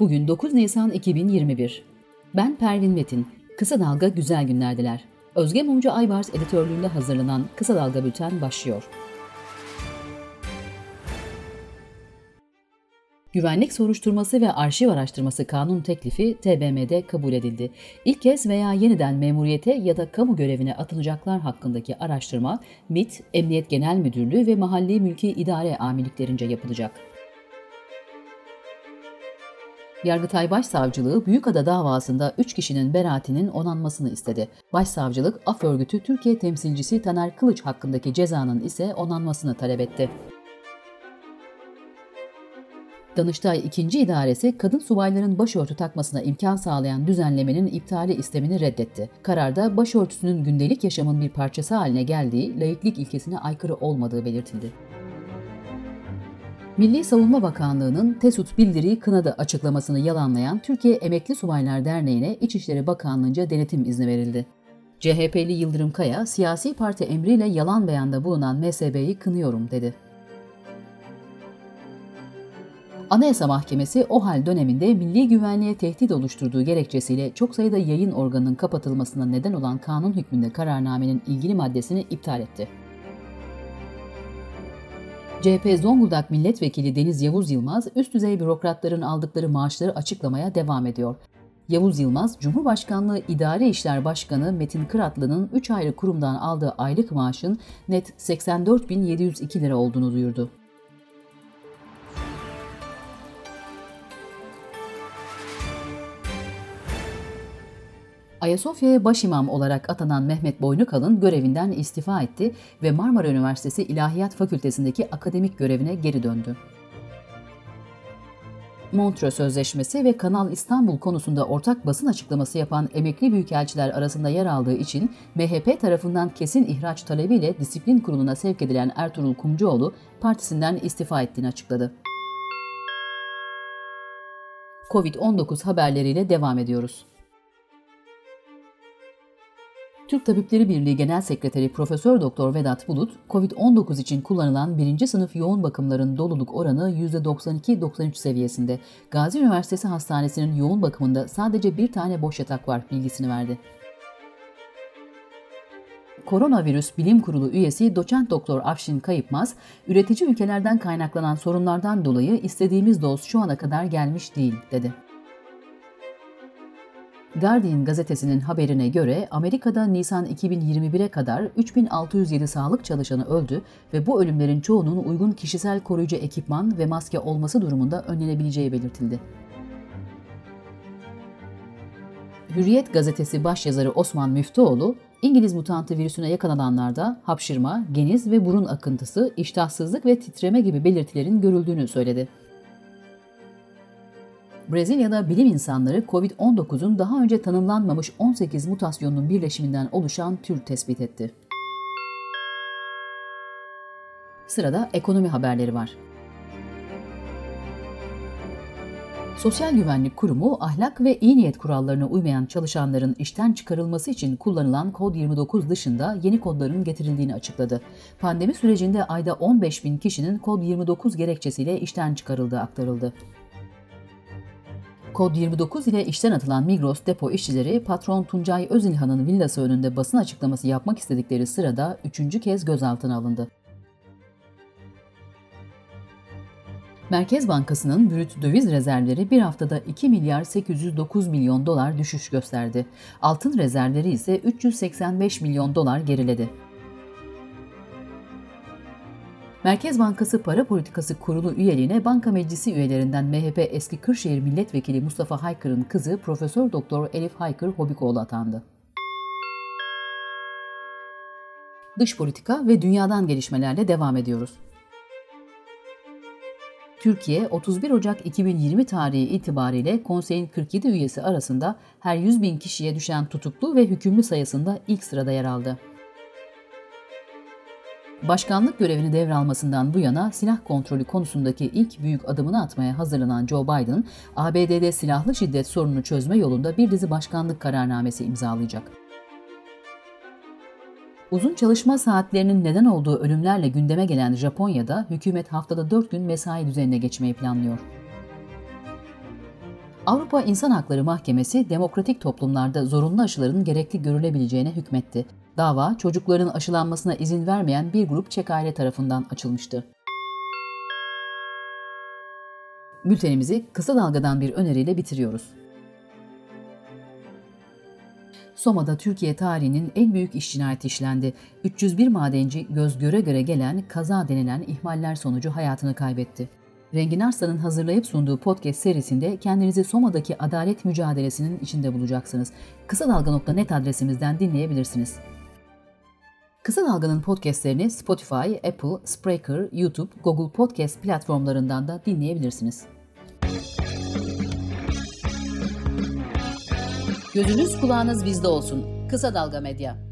Bugün 9 Nisan 2021. Ben Pervin Metin. Kısa Dalga Güzel Günlerdiler. Özge Mumcu Aybars editörlüğünde hazırlanan Kısa Dalga Bülten başlıyor. Güvenlik soruşturması ve arşiv araştırması kanun teklifi TBMM'de kabul edildi. İlk kez veya yeniden memuriyete ya da kamu görevine atılacaklar hakkındaki araştırma MİT, Emniyet Genel Müdürlüğü ve Mahalli Mülki İdare Amirliklerince yapılacak. Yargıtay Başsavcılığı Büyükada davasında 3 kişinin beraatinin onanmasını istedi. Başsavcılık, af örgütü Türkiye temsilcisi Taner Kılıç hakkındaki cezanın ise onanmasını talep etti. Danıştay 2. İdaresi kadın subayların başörtü takmasına imkan sağlayan düzenlemenin iptali istemini reddetti. Kararda başörtüsünün gündelik yaşamın bir parçası haline geldiği, laiklik ilkesine aykırı olmadığı belirtildi. Milli Savunma Bakanlığı'nın TESUT bildiriyi kınadı açıklamasını yalanlayan Türkiye Emekli Subaylar Derneği'ne İçişleri Bakanlığı'nca denetim izni verildi. CHP'li Yıldırım Kaya, siyasi parti emriyle yalan beyanda bulunan MSB'yi kınıyorum dedi. Anayasa Mahkemesi o hal döneminde milli güvenliğe tehdit oluşturduğu gerekçesiyle çok sayıda yayın organının kapatılmasına neden olan kanun hükmünde kararnamenin ilgili maddesini iptal etti. CHP Zonguldak Milletvekili Deniz Yavuz Yılmaz, üst düzey bürokratların aldıkları maaşları açıklamaya devam ediyor. Yavuz Yılmaz, Cumhurbaşkanlığı İdare İşler Başkanı Metin Kıratlı'nın 3 ayrı kurumdan aldığı aylık maaşın net 84.702 lira olduğunu duyurdu. Ayasofya'ya başimam olarak atanan Mehmet Boynukalın görevinden istifa etti ve Marmara Üniversitesi İlahiyat Fakültesindeki akademik görevine geri döndü. Montreux Sözleşmesi ve Kanal İstanbul konusunda ortak basın açıklaması yapan emekli büyükelçiler arasında yer aldığı için MHP tarafından kesin ihraç talebiyle disiplin kuruluna sevk edilen Ertuğrul Kumcuoğlu partisinden istifa ettiğini açıkladı. Covid-19 haberleriyle devam ediyoruz. Türk Tabipleri Birliği Genel Sekreteri Profesör Doktor Vedat Bulut, COVID-19 için kullanılan birinci sınıf yoğun bakımların doluluk oranı %92-93 seviyesinde. Gazi Üniversitesi Hastanesi'nin yoğun bakımında sadece bir tane boş yatak var bilgisini verdi. Koronavirüs Bilim Kurulu üyesi doçent doktor Afşin Kayıpmaz, üretici ülkelerden kaynaklanan sorunlardan dolayı istediğimiz doz şu ana kadar gelmiş değil, dedi. Guardian gazetesinin haberine göre Amerika'da Nisan 2021'e kadar 3607 sağlık çalışanı öldü ve bu ölümlerin çoğunun uygun kişisel koruyucu ekipman ve maske olması durumunda önlenebileceği belirtildi. Hürriyet gazetesi başyazarı Osman Müftüoğlu, İngiliz mutantı virüsüne yakalananlarda hapşırma, geniz ve burun akıntısı, iştahsızlık ve titreme gibi belirtilerin görüldüğünü söyledi. Brezilya'da bilim insanları COVID-19'un daha önce tanımlanmamış 18 mutasyonunun birleşiminden oluşan tür tespit etti. Sırada ekonomi haberleri var. Sosyal Güvenlik Kurumu ahlak ve iyi niyet kurallarına uymayan çalışanların işten çıkarılması için kullanılan kod 29 dışında yeni kodların getirildiğini açıkladı. Pandemi sürecinde ayda 15 bin kişinin kod 29 gerekçesiyle işten çıkarıldığı aktarıldı. Kod 29 ile işten atılan Migros depo işçileri patron Tuncay Özilhan'ın villası önünde basın açıklaması yapmak istedikleri sırada üçüncü kez gözaltına alındı. Merkez Bankası'nın brüt döviz rezervleri bir haftada 2 milyar 809 milyon dolar düşüş gösterdi. Altın rezervleri ise 385 milyon dolar geriledi. Merkez Bankası Para Politikası Kurulu üyeliğine banka meclisi üyelerinden MHP eski Kırşehir Milletvekili Mustafa Haykır'ın kızı Profesör Doktor Elif Haykır Hobikoğlu atandı. Dış politika ve dünyadan gelişmelerle devam ediyoruz. Türkiye 31 Ocak 2020 tarihi itibariyle konseyin 47 üyesi arasında her 100 bin kişiye düşen tutuklu ve hükümlü sayısında ilk sırada yer aldı. Başkanlık görevini devralmasından bu yana silah kontrolü konusundaki ilk büyük adımını atmaya hazırlanan Joe Biden, ABD'de silahlı şiddet sorununu çözme yolunda bir dizi başkanlık kararnamesi imzalayacak. Uzun çalışma saatlerinin neden olduğu ölümlerle gündeme gelen Japonya'da hükümet haftada 4 gün mesai düzenine geçmeyi planlıyor. Avrupa İnsan Hakları Mahkemesi demokratik toplumlarda zorunlu aşıların gerekli görülebileceğine hükmetti. Dava çocukların aşılanmasına izin vermeyen bir grup Çek aile tarafından açılmıştı. Bültenimizi kısa dalgadan bir öneriyle bitiriyoruz. Soma'da Türkiye tarihinin en büyük iş cinayeti işlendi. 301 madenci göz göre göre gelen kaza denilen ihmaller sonucu hayatını kaybetti. Rengin Arslan'ın hazırlayıp sunduğu podcast serisinde kendinizi Soma'daki adalet mücadelesinin içinde bulacaksınız. Kısa Dalga.net adresimizden dinleyebilirsiniz. Kısa Dalga'nın podcastlerini Spotify, Apple, Spreaker, YouTube, Google Podcast platformlarından da dinleyebilirsiniz. Gözünüz kulağınız bizde olsun. Kısa Dalga Medya.